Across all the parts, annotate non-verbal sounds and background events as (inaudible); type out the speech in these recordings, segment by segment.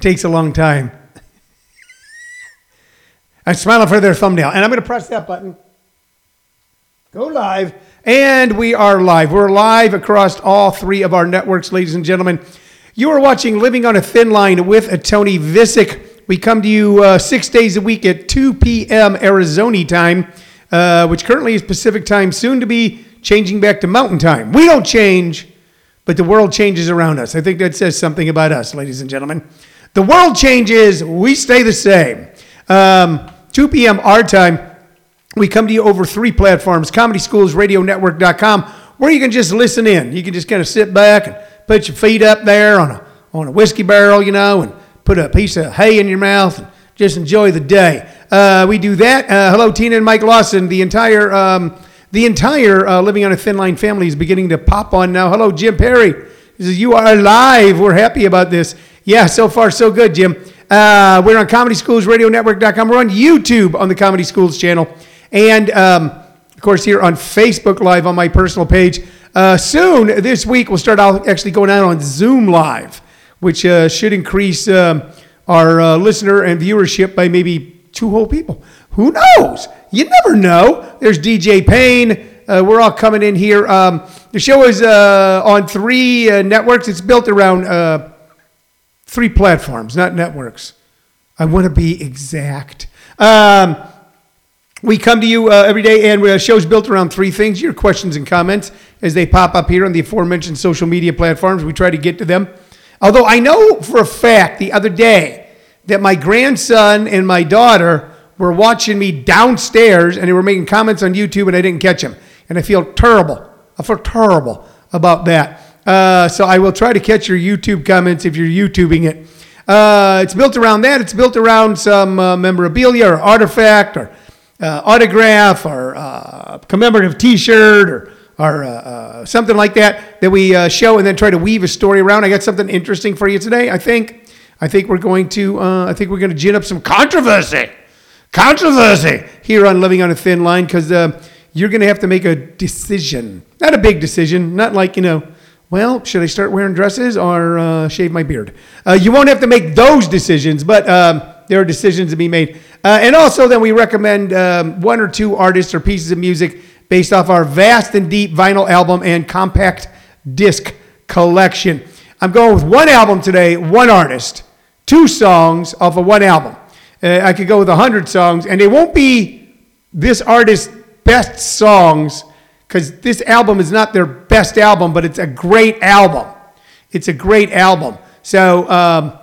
It takes a long time. I'm smiling for their thumbnail, and I'm going to press that button. Go live. And we are live. We're live across all three of our networks, ladies and gentlemen. You are watching Living on a Thin Line with a Tony Vicich. We come to you uh, six days a week at 2 p.m. Arizona time, uh, which currently is Pacific time, soon to be changing back to Mountain time. We don't change, but the world changes around us. I think that says something about us, ladies and gentlemen. The world changes, we stay the same. Um, 2 p.m. our time. We come to you over three platforms Comedy Schools, ComedySchoolsRadioNetwork.com, where you can just listen in. You can just kind of sit back and put your feet up there on a, on a whiskey barrel, you know, and put a piece of hay in your mouth and just enjoy the day. Uh, we do that. Uh, hello, Tina and Mike Lawson. The entire, um, the entire uh, Living on a Thin Line family is beginning to pop on now. Hello, Jim Perry. He says, You are alive. We're happy about this. Yeah, so far, so good, Jim. Uh, we're on ComedySchoolsRadioNetwork.com. We're on YouTube on the Comedy Schools channel. And, um, of course, here on Facebook Live on my personal page. Uh, soon, this week, we'll start out actually going out on Zoom Live, which uh, should increase um, our uh, listener and viewership by maybe two whole people. Who knows? You never know. There's DJ Payne. Uh, we're all coming in here. Um, the show is uh, on three uh, networks. It's built around uh, three platforms, not networks. I want to be exact. Um, we come to you uh, every day, and the show's built around three things your questions and comments as they pop up here on the aforementioned social media platforms. We try to get to them. Although I know for a fact the other day that my grandson and my daughter were watching me downstairs and they were making comments on YouTube and I didn't catch them. And I feel terrible. I feel terrible about that. Uh, so I will try to catch your YouTube comments if you're YouTubing it. Uh, it's built around that. It's built around some uh, memorabilia or artifact or uh, autograph or uh, commemorative T-shirt or or uh, something like that that we show and then try to weave a story around. I got something interesting for you today. I think. I think we're going to. I think we're going to gin up some controversy. Controversy here on Living on a Thin Line because you're going to have to make a decision. Not a big decision. Not like you know well, should I start wearing dresses or uh, shave my beard? Uh, you won't have to make those decisions, but um, there are decisions to be made. Uh, and also, then we recommend um, one or two artists or pieces of music based off our vast and deep vinyl album and compact disc collection. I'm going with one album today, one artist, two songs off of one album. Uh, I could go with a hundred songs, and they won't be this artist's best songs because this album is not their best album, but it's a great album. It's a great album. So, um,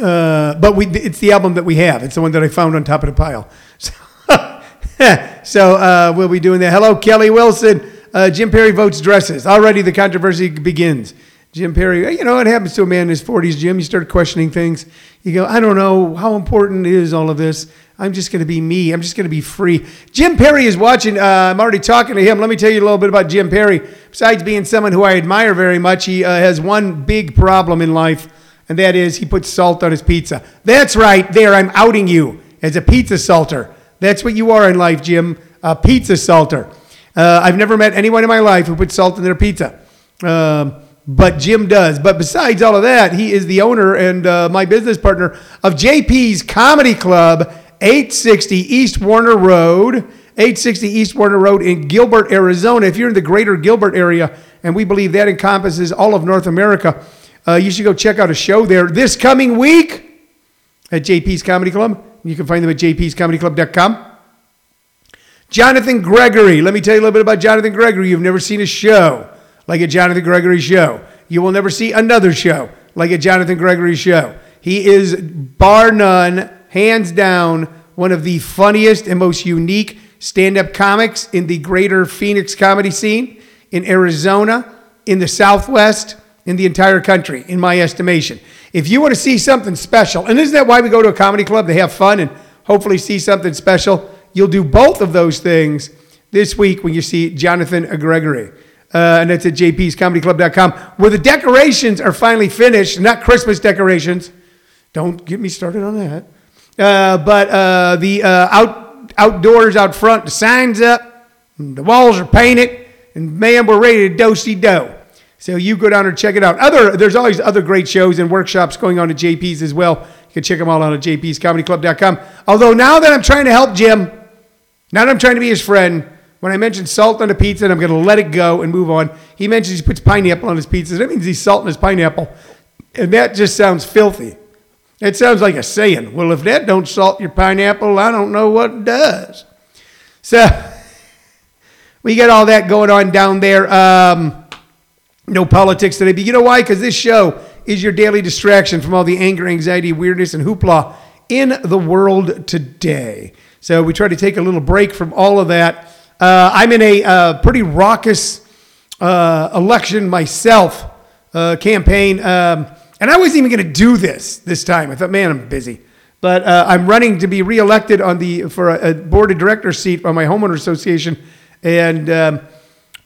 uh, but we, it's the album that we have. It's the one that I found on top of the pile. (laughs) So, (laughs) so uh, we'll be doing that. Hello, Kelly Wilson. Uh, Jim Perry votes dresses. Already the controversy begins. Jim Perry, you know, what happens to a man in his 40s, Jim. You start questioning things. You go, I don't know, how important is all of this? I'm just going to be me. I'm just going to be free. Jim Perry is watching. Uh, I'm already talking to him. Let me tell you a little bit about Jim Perry. Besides being someone who I admire very much, he uh, has one big problem in life, and that is he puts salt on his pizza. That's right. There, I'm outing you as a pizza salter. That's what you are in life, Jim. A pizza salter. Uh, I've never met anyone in my life who puts salt in their pizza. Um, but Jim does. But besides all of that, he is the owner and uh, my business partner of JP's Comedy Club, 860 East Warner Road, 860 East Warner Road in Gilbert, Arizona. If you're in the greater Gilbert area, and we believe that encompasses all of North America, uh, you should go check out a show there this coming week at JP's Comedy Club. You can find them at jpscomedyclub.com. Jonathan Gregory. Let me tell you a little bit about Jonathan Gregory. You've never seen a show like a Jonathan Gregory show. You will never see another show like a Jonathan Gregory show. He is, bar none, hands down, one of the funniest and most unique stand up comics in the greater Phoenix comedy scene, in Arizona, in the Southwest, in the entire country, in my estimation. If you want to see something special, and isn't that why we go to a comedy club to have fun and hopefully see something special? You'll do both of those things this week when you see Jonathan Gregory. Uh, and that's at jpscomedyclub.com, where the decorations are finally finished, not Christmas decorations. Don't get me started on that. Uh, but uh, the uh, out, outdoors out front, the signs up, the walls are painted, and man, we're ready to do-see-do. So you go down and check it out. Other there's always other great shows and workshops going on at JP's as well. You can check them all out at jpscomedyclub.com. Although now that I'm trying to help Jim, now that I'm trying to be his friend, when I mentioned salt on a pizza and I'm going to let it go and move on, he mentions he puts pineapple on his pizzas. That means he's salting his pineapple. And that just sounds filthy. It sounds like a saying. Well, if that don't salt your pineapple, I don't know what does. So (laughs) we got all that going on down there. Um, no politics today, but you know why? Because this show is your daily distraction from all the anger, anxiety, weirdness, and hoopla in the world today. So we try to take a little break from all of that. Uh, I'm in a uh, pretty raucous uh, election myself uh, campaign, um, and I wasn't even going to do this this time. I thought, man, I'm busy. But uh, I'm running to be reelected on the for a, a board of directors seat on my homeowner association, and um,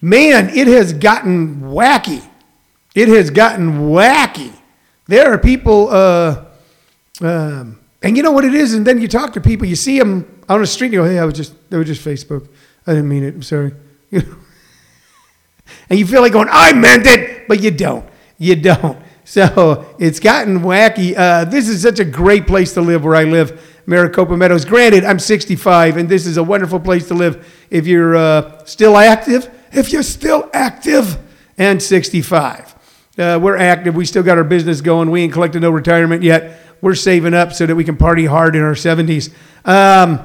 man, it has gotten wacky. It has gotten wacky. There are people, uh, um, and you know what it is. And then you talk to people, you see them on the street, and you go, "Hey, I was just that was just Facebook. I didn't mean it. I'm sorry." You (laughs) know? and you feel like going, "I meant it," but you don't. You don't. So it's gotten wacky. Uh, this is such a great place to live where I live, Maricopa Meadows. Granted, I'm 65, and this is a wonderful place to live if you're uh, still active. If you're still active and 65. Uh, we're active. We still got our business going. We ain't collected no retirement yet. We're saving up so that we can party hard in our 70s. Um,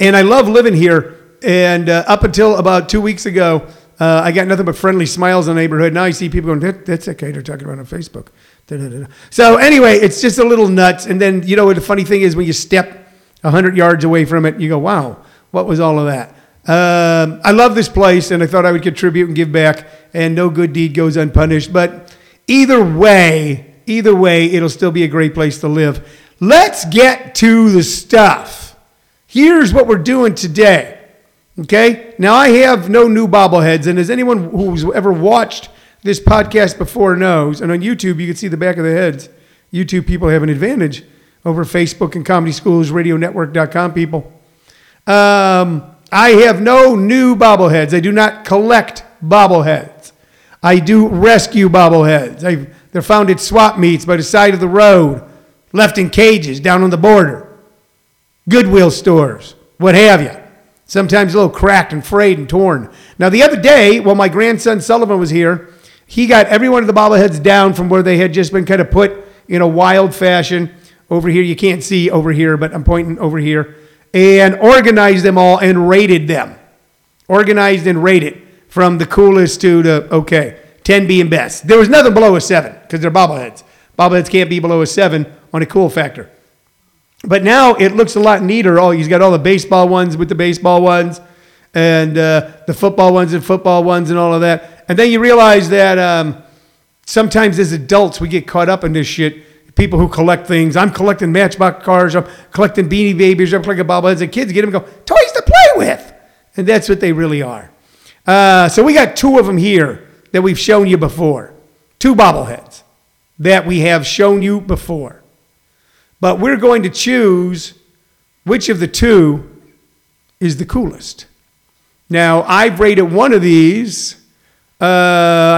and I love living here. And uh, up until about two weeks ago, uh, I got nothing but friendly smiles in the neighborhood. Now I see people going, that, that's okay. They're talking about on Facebook. Da-da-da-da. So anyway, it's just a little nuts. And then, you know, the funny thing is when you step 100 yards away from it, you go, wow, what was all of that? Um, I love this place, and I thought I would contribute and give back, and no good deed goes unpunished. But either way, either way, it'll still be a great place to live. Let's get to the stuff. Here's what we're doing today. Okay? Now, I have no new bobbleheads, and as anyone who's ever watched this podcast before knows, and on YouTube, you can see the back of the heads. YouTube people have an advantage over Facebook and Comedy Schools, RadioNetwork.com people. Um, I have no new bobbleheads. I do not collect bobbleheads. I do rescue bobbleheads. I've, they're found at swap meets by the side of the road, left in cages down on the border, Goodwill stores, what have you. Sometimes a little cracked and frayed and torn. Now, the other day, while my grandson Sullivan was here, he got every one of the bobbleheads down from where they had just been kind of put in a wild fashion. Over here, you can't see over here, but I'm pointing over here and organized them all and rated them. Organized and rated from the coolest to the okay, 10 being best. There was nothing below a 7 because they're bobbleheads. Bobbleheads can't be below a 7 on a cool factor. But now it looks a lot neater. Oh, he's got all the baseball ones with the baseball ones and uh, the football ones and football ones and all of that. And then you realize that um, sometimes as adults we get caught up in this shit people who collect things. I'm collecting Matchbox cars. I'm collecting Beanie Babies. I'm collecting bobbleheads. And kids get them go, toys to play with. And that's what they really are. Uh, so we got two of them here that we've shown you before. Two bobbleheads that we have shown you before. But we're going to choose which of the two is the coolest. Now, I've rated one of these. Uh,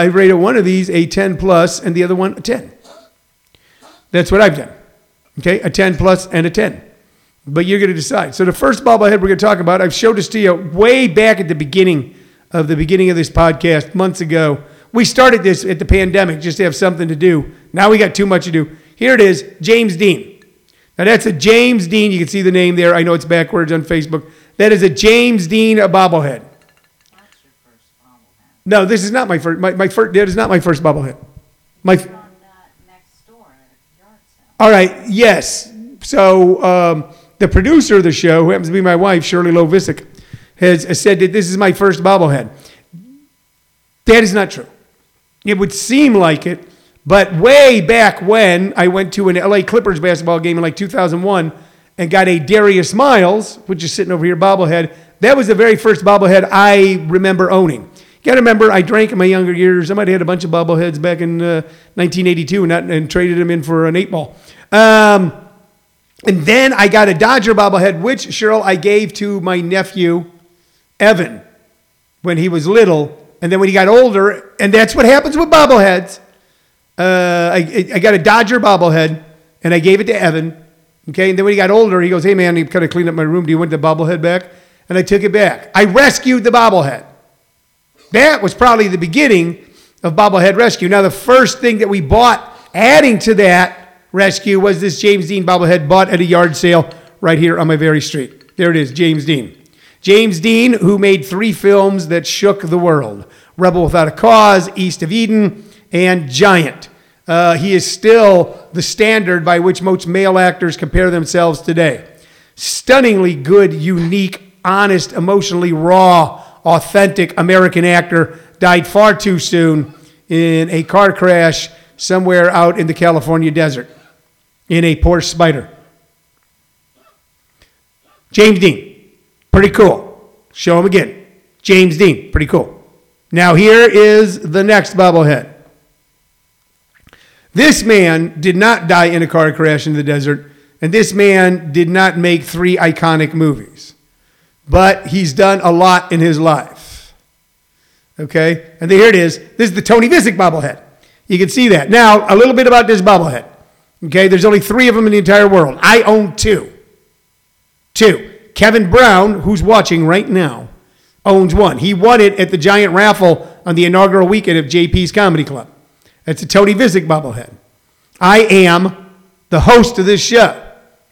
I've rated one of these a 10 plus and the other one a 10. That's what I've done. Okay, a 10 plus and a 10. But you're going to decide. So the first bobblehead we're going to talk about, I've showed this to you way back at the beginning of the beginning of this podcast months ago. We started this at the pandemic just to have something to do. Now we got too much to do. Here it is, James Dean. Now that's a James Dean. You can see the name there. I know it's backwards on Facebook. That is a James Dean a bobblehead. No, this is not my first. My, my first. That is not my first bobblehead. My. All right. Yes. So um, the producer of the show, who happens to be my wife, Shirley Lovisic, has said that this is my first bobblehead. That is not true. It would seem like it, but way back when I went to an LA Clippers basketball game in like 2001 and got a Darius Miles, which is sitting over here, bobblehead. That was the very first bobblehead I remember owning. You got to remember, I drank in my younger years. I might have had a bunch of bobbleheads back in uh, 1982 and, and traded them in for an eight ball. Um, and then I got a Dodger bobblehead, which Cheryl I gave to my nephew Evan when he was little And then when he got older, and that's what happens with bobbleheads. Uh, I, I got a Dodger bobblehead, and I gave it to Evan. Okay, and then when he got older, he goes, "Hey man, you kind of cleaned up my room. Do you want the bobblehead back?" And I took it back. I rescued the bobblehead. That was probably the beginning of bobblehead rescue. Now, the first thing that we bought, adding to that rescue, was this James Dean bobblehead bought at a yard sale right here on my very street. There it is, James Dean. James Dean, who made three films that shook the world Rebel Without a Cause, East of Eden, and Giant. Uh, he is still the standard by which most male actors compare themselves today. Stunningly good, unique, honest, emotionally raw, authentic American actor died far too soon in a car crash somewhere out in the California desert in a Porsche Spyder. James Dean, pretty cool. Show him again. James Dean, pretty cool. Now, here is the next bobblehead. This man did not die in a car crash in the desert, and this man did not make three iconic movies, but he's done a lot in his life. Okay? And here it is. This is the Tony Vicich bobblehead. You can see that. Now, a little bit about this bobblehead. Okay? There's only three of them in the entire world. I own two. Two. Kevin Brown, who's watching right now, owns one. He won it at the giant raffle on the inaugural weekend of JP's Comedy Club. It's a Tony Vicich bobblehead. I am the host of this show.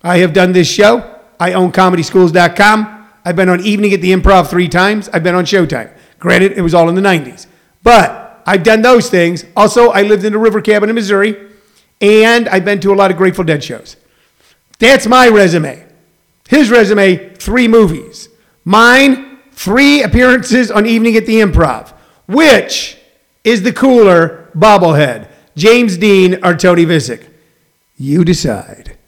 I have done this show. I own comedyschools.com. I've been on Evening at the Improv three times. I've been on Showtime. Granted, it was all in the 90s. But I've done those things. Also, I lived in a river cabin in Missouri, and I've been to a lot of Grateful Dead shows. That's my resume. His resume, three movies. Mine, three appearances on Evening at the Improv. Which is the cooler bobblehead? James Dean or Tony Vicich? You decide.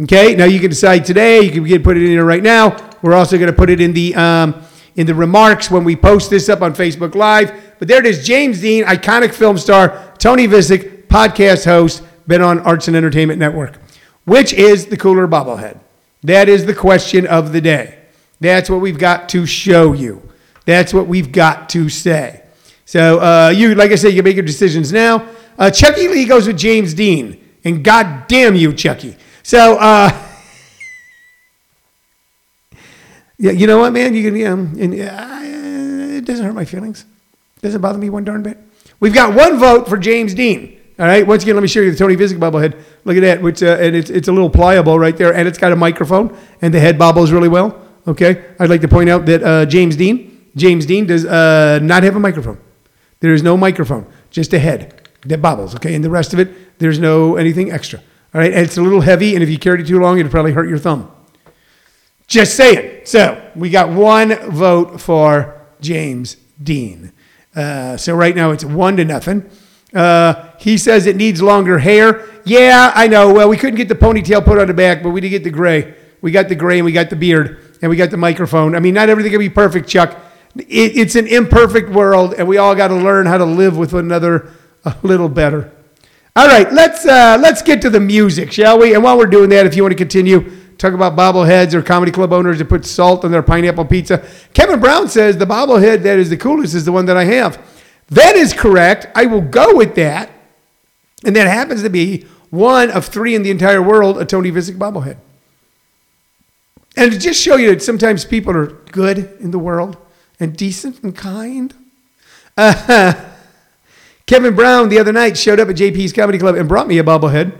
Okay, now you can decide today. You can get put it in here right now. We're also going to put it in the um, in the remarks when we post this up on Facebook Live. But there it is, James Dean, iconic film star, Tony Vicich, podcast host, been on Arts and Entertainment Network. Which is the cooler bobblehead? That is the question of the day. That's what we've got to show you. That's what we've got to say. So uh, you, like I said, you can make your decisions now. Uh, Chucky Lee goes with James Dean, and God damn you, Chucky. So uh, (laughs) yeah, you know what, man? You can, yeah, and, uh, it doesn't hurt my feelings. It doesn't bother me one darn bit. We've got one vote for James Dean. All right. Once again, let me show you the Tony Vicich bobblehead. Look at that. Which uh, and it's it's a little pliable right there, and it's got a microphone, and the head bobbles really well. Okay. I'd like to point out that uh, James Dean, James Dean does uh, not have a microphone. There is no microphone, just a head that bobbles, okay? And the rest of it, there's no anything extra. All right, and it's a little heavy, and if you carried it too long, it'd probably hurt your thumb. Just saying. So we got one vote for James Dean. Uh, so right now it's one to nothing. Uh, he says it needs longer hair. Yeah, I know. Well, we couldn't get the ponytail put on the back, but we did get the gray. We got the gray and we got the beard and we got the microphone. I mean, not everything can be perfect, Chuck it, it's an imperfect world, and we all got to learn how to live with one another a little better. All right, let's uh, let's get to the music, shall we? And while we're doing that, if you want to continue talk about bobbleheads or comedy club owners that put salt on their pineapple pizza, Kevin Brown says the bobblehead that is the coolest is the one that I have. That is correct. I will go with that, and that happens to be one of three in the entire world a Tony Vicich bobblehead. And to just show you that sometimes people are good in the world and decent and kind. Uh, (laughs) Kevin Brown the other night showed up at JP's Comedy Club and brought me a bobblehead.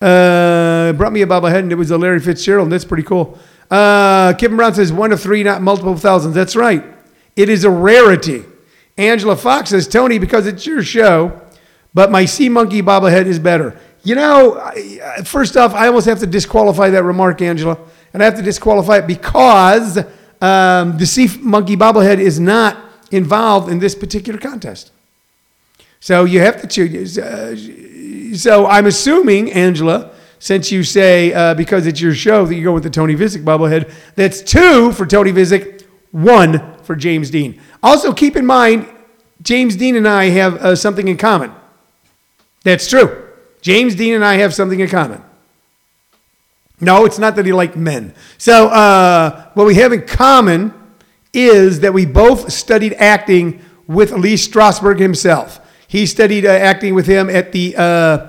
Uh, brought me a bobblehead, and it was a Larry Fitzgerald. and That's pretty cool. Uh, Kevin Brown says one of three, not multiple thousands. That's right. It is a rarity. Angela Fox says, Tony, because it's your show, but my sea monkey bobblehead is better. You know, first off, I almost have to disqualify that remark, Angela. And I have to disqualify it because um, the sea monkey bobblehead is not involved in this particular contest. So you have to choose. Uh, so I'm assuming, Angela, since you say uh, because it's your show that you go with the Tony Vicich bobblehead, that's two for Tony Vicich, one for James Dean. Also, keep in mind, James Dean and I have uh, something in common. That's true. James Dean and I have something in common. No, it's not that he liked men. So, uh, what we have in common is that we both studied acting with Lee Strasberg himself. He studied uh, acting with him at the uh,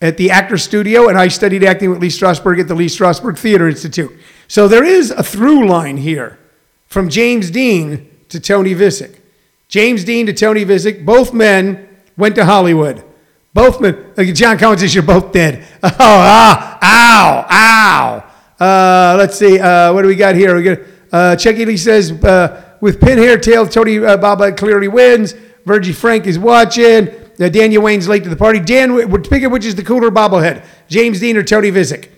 at the Actor Studio, and I studied acting with Lee Strasberg at the Lee Strasberg Theater Institute. So there is a through line here from James Dean to Tony Vicich. James Dean to Tony Vicich, both men went to Hollywood. Both men, uh, John Cowan says you're both dead. (laughs) Oh, ah, ow, ow. Uh, let's see, uh, what do we got here? We got uh, Chucky Lee says, uh, with pin hair tail, Tony uh, Baba clearly wins. Virgie Frank is watching. Uh, Daniel Wayne's late to the party. Dan, picking which is the cooler bobblehead, James Dean or Tony Vicich.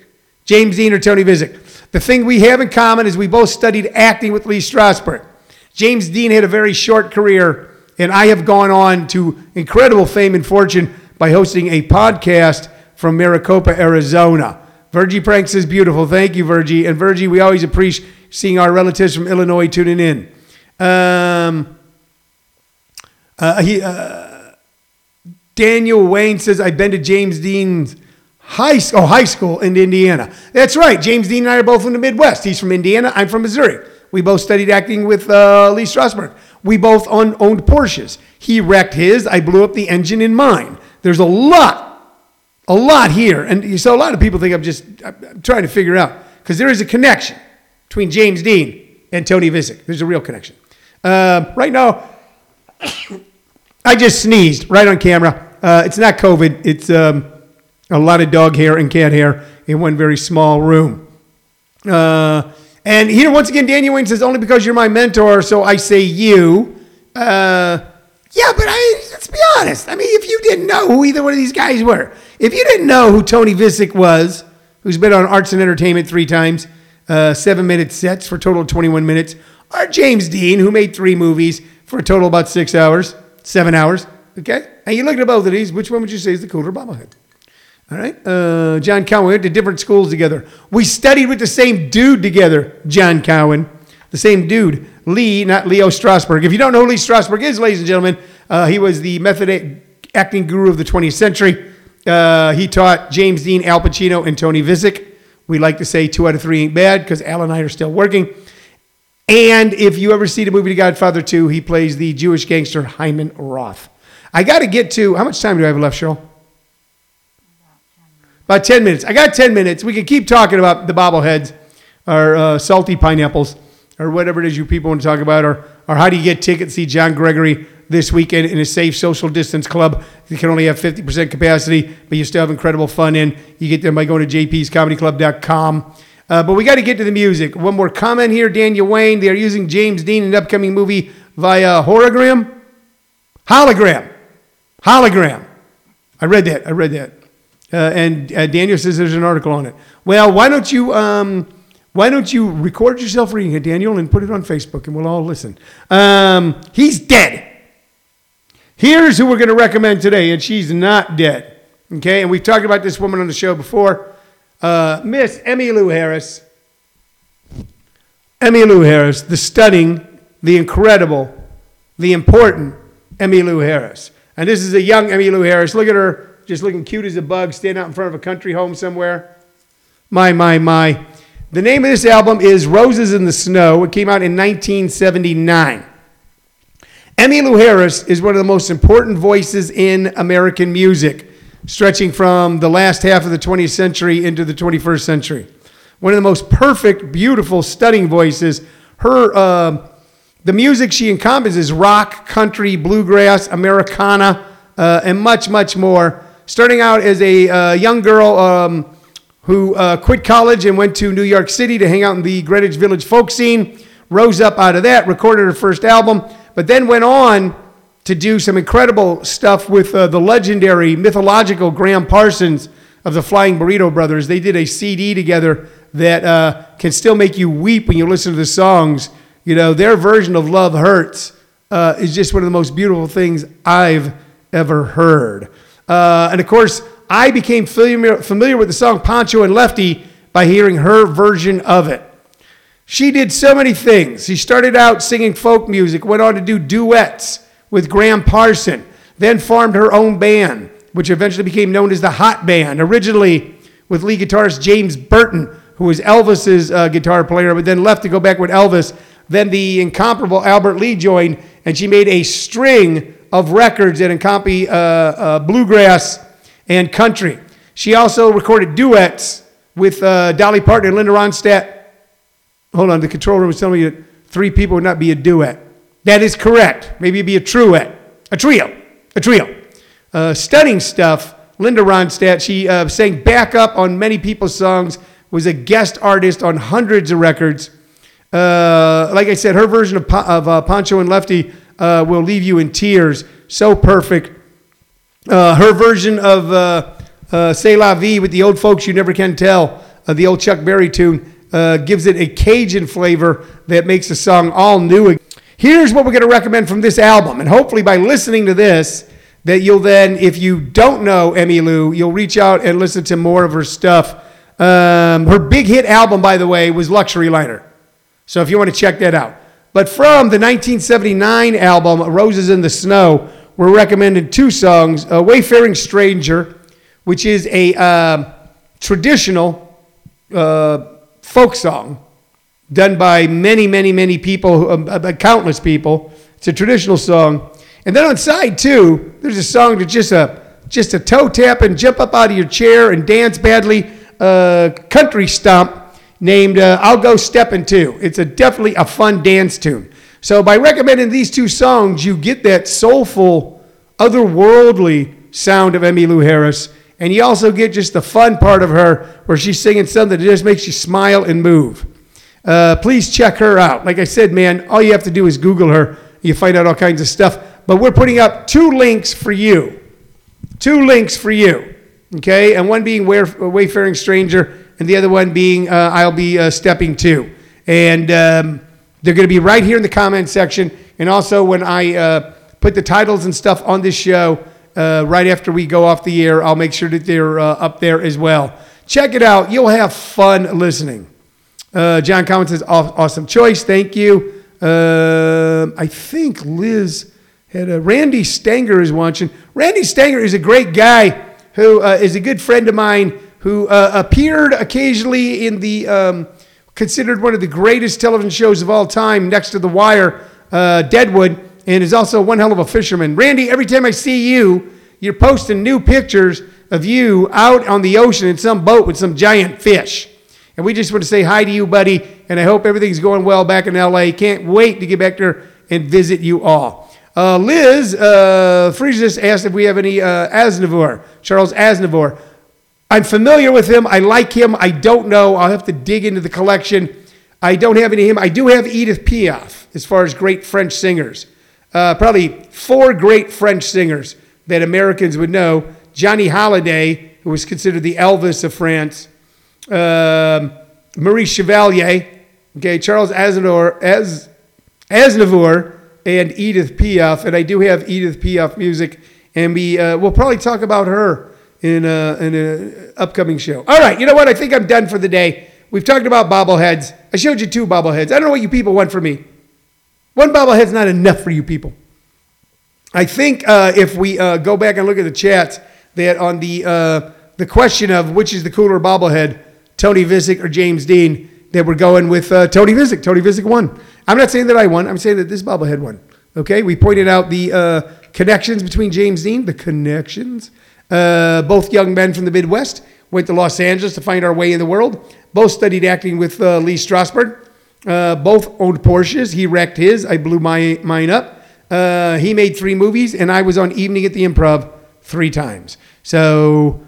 James Dean or Tony Vicich. The thing we have in common is we both studied acting with Lee Strasberg. James Dean had a very short career, and I have gone on to incredible fame and fortune by hosting a podcast from Maricopa, Arizona. Virgie Pranks is beautiful. Thank you, Virgie. And Virgie, we always appreciate seeing our relatives from Illinois tuning in. Um, uh, he, uh, Daniel Wayne says, I've been to James Dean's high, oh, high school in Indiana. That's right. James Dean and I are both from the Midwest. He's from Indiana. I'm from Missouri. We both studied acting with uh, Lee Strasberg. We both owned, owned Porsches. He wrecked his. I blew up the engine in mine. There's a lot, a lot here. And so a lot of people think I'm just I'm trying to figure out because there is a connection between James Dean and Tony Vicich. There's a real connection. Uh, right now, (coughs) I just sneezed right on camera. Uh, it's not COVID. It's um, a lot of dog hair and cat hair in one very small room. Uh, and here, once again, Daniel Wayne says, only because you're my mentor, so I say you. Uh, yeah, but I, let's be honest. I mean, if you didn't know who either one of these guys were, if you didn't know who Tony Vicich was, who's been on Arts and Entertainment three times, uh, seven minute sets for a total of 21 minutes, or James Dean, who made three movies for a total of about six hours, seven hours, okay? And you look at both of these, which one would you say is the cooler bobblehead? All right. Uh, John Cowan, we went to different schools together. We studied with the same dude together, John Cowan. The same dude, Lee, not Leo Strasberg. If you don't know who Lee Strasberg is, ladies and gentlemen, uh, he was the method acting guru of the 20th century. Uh, he taught James Dean, Al Pacino, and Tony Vicich. We like to say two out of three ain't bad because Al and I are still working. And if you ever see the movie The Godfather 2, he plays the Jewish gangster Hyman Roth. I got to get to, how much time do I have left, Cheryl? About 10 minutes. I got 10 minutes. We can keep talking about the bobbleheads or uh, salty pineapples or whatever it is you people want to talk about or, or how do you get tickets to see John Gregory this weekend in a safe social distance club. You can only have 50% capacity, but you still have incredible fun in. You get there by going to jpscomedyclub.com. Uh, but we got to get to the music. One more comment here. Daniel Wayne, they are using James Dean in an upcoming movie via hologram. Hologram. Hologram. I read that. I read that. Uh, and uh, Daniel says there's an article on it. Well, why don't you um, why don't you record yourself reading it, Daniel, and put it on Facebook, and we'll all listen. Um, he's dead. Here's who we're going to recommend today, and she's not dead. Okay, and we've talked about this woman on the show before, uh, Miss Emmylou Harris. Emmylou Harris, the stunning, the incredible, the important Emmylou Harris. And this is a young Emmylou Harris. Look at her just looking cute as a bug, standing out in front of a country home somewhere. My, my, my. The name of this album is Roses in the Snow. It came out in 1979. Emmylou Harris is one of the most important voices in American music, stretching from the last half of the 20th century into the 21st century. One of the most perfect, beautiful, stunning voices. Her, uh, the music she encompasses is rock, country, bluegrass, Americana, uh, and much, much more starting out as a uh, young girl um, who uh, quit college and went to New York City to hang out in the Greenwich Village folk scene, rose up out of that, recorded her first album, but then went on to do some incredible stuff with uh, the legendary mythological Gram Parsons of the Flying Burrito Brothers. They did a CD together that uh, can still make you weep when you listen to the songs. You know, their version of Love Hurts uh, is just one of the most beautiful things I've ever heard. Uh, and of course, I became familiar, familiar with the song Pancho and Lefty by hearing her version of it. She did so many things. She started out singing folk music, went on to do duets with Gram Parson, then formed her own band, which eventually became known as the Hot Band, originally with lead guitarist James Burton, who was Elvis's uh, guitar player, but then left to go back with Elvis. Then the incomparable Albert Lee joined, and she made a string of records that encompass uh, uh, bluegrass and country. She also recorded duets with uh, Dolly Parton and Linda Ronstadt. Hold on, the control room was telling me that three people would not be a duet. That is correct. Maybe it'd be a truet, a trio, a trio. Uh, stunning stuff. Linda Ronstadt, she uh, sang backup on many people's songs, was a guest artist on hundreds of records. Uh, like I said, her version of, of uh, Pancho and Lefty uh, will leave you in tears. So perfect. Uh, her version of uh, uh, C'est La Vie with the old folks you never can tell, the old Chuck Berry tune, gives it a Cajun flavor that makes the song all new. Here's what we're going to recommend from this album. And hopefully, by listening to this, that you'll then, if you don't know Emmylou, you'll reach out and listen to more of her stuff. Um, her big hit album, by the way, was Luxury Liner. So if you want to check that out. But from the 1979 album, Roses in the Snow, we're recommending two songs A Wayfaring Stranger, which is a uh, traditional uh, folk song done by many, many, many people, uh, countless people. It's a traditional song. And then on side two, there's a song that's just a just a toe tap and jump up out of your chair and dance badly, uh, country stomp named uh, "I'll Go Steppin' Too." It's a definitely a fun dance tune. So by recommending these two songs, you get that soulful, otherworldly sound of Emmylou Harris, and you also get just the fun part of her where she's singing something that just makes you smile and move. Uh, please check her out. Like I said, man, all you have to do is Google her. You find out all kinds of stuff. But we're putting up two links for you. Two links for you. Okay? And one being Wayfaring Stranger, and the other one being uh, I'll Be uh, Stepping To. And um, they're going to be right here in the comment section. And also, when I uh, put the titles and stuff on this show, uh, right after we go off the air, I'll make sure that they're uh, up there as well. Check it out. You'll have fun listening. Uh, John Collins says, awesome choice. Thank you. Uh, I think Liz had a Randy Stanger is watching. Randy Stanger is a great guy who uh, is a good friend of mine who uh, appeared occasionally in the um, considered one of the greatest television shows of all time, next to The Wire, Deadwood, and is also one hell of a fisherman. Randy, every time I see you, you're posting new pictures of you out on the ocean in some boat with some giant fish. And we just want to say hi to you, buddy, and I hope everything's going well back in LA. Can't wait to get back there and visit you all. Uh, Liz uh, Friesius asked if we have any uh, Aznavour, Charles Aznavour. I'm familiar with him. I like him. I don't know. I'll have to dig into the collection. I don't have any of him. I do have Edith Piaf as far as great French singers. Uh, probably four great French singers that Americans would know. Johnny Hallyday, who was considered the Elvis of France um, Marie Chevalier, okay, Charles Aznavour, Az, Aznavour, and Edith Piaf. And I do have Edith Piaf music, and we uh, we'll probably talk about her in a, in an upcoming show. All right, you know what? I think I'm done for the day. We've talked about bobbleheads. I showed you two bobbleheads. I don't know what you people want from me. One bobblehead's not enough for you people. I think uh, if we uh, go back and look at the chats, that on the uh, the question of which is the cooler bobblehead, Tony Vicich or James Dean, that we're going with uh, Tony Vicich. Tony Vicich won. I'm not saying that I won. I'm saying that this bobblehead won. Okay, we pointed out the uh, connections between James Dean, the connections. Uh, both young men from the Midwest went to Los Angeles to find our way in the world. Both studied acting with Lee Strasberg. Uh, both owned Porsches. He wrecked his. I blew my mine up. Uh, he made three movies, and I was on Evening at the Improv three times. So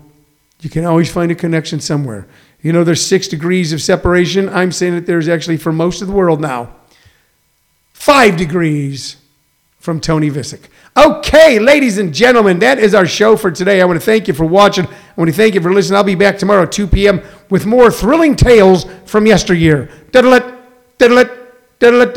you can always find a connection somewhere. You know, there's six degrees of separation. I'm saying that there's actually, for most of the world now, five degrees from Tony Vicich. Okay, ladies and gentlemen, that is our show for today. I want to thank you for watching. I want to thank you for listening. I'll be back tomorrow at 2 p.m. with more thrilling tales from yesteryear. Diddle it, diddle it, diddle it,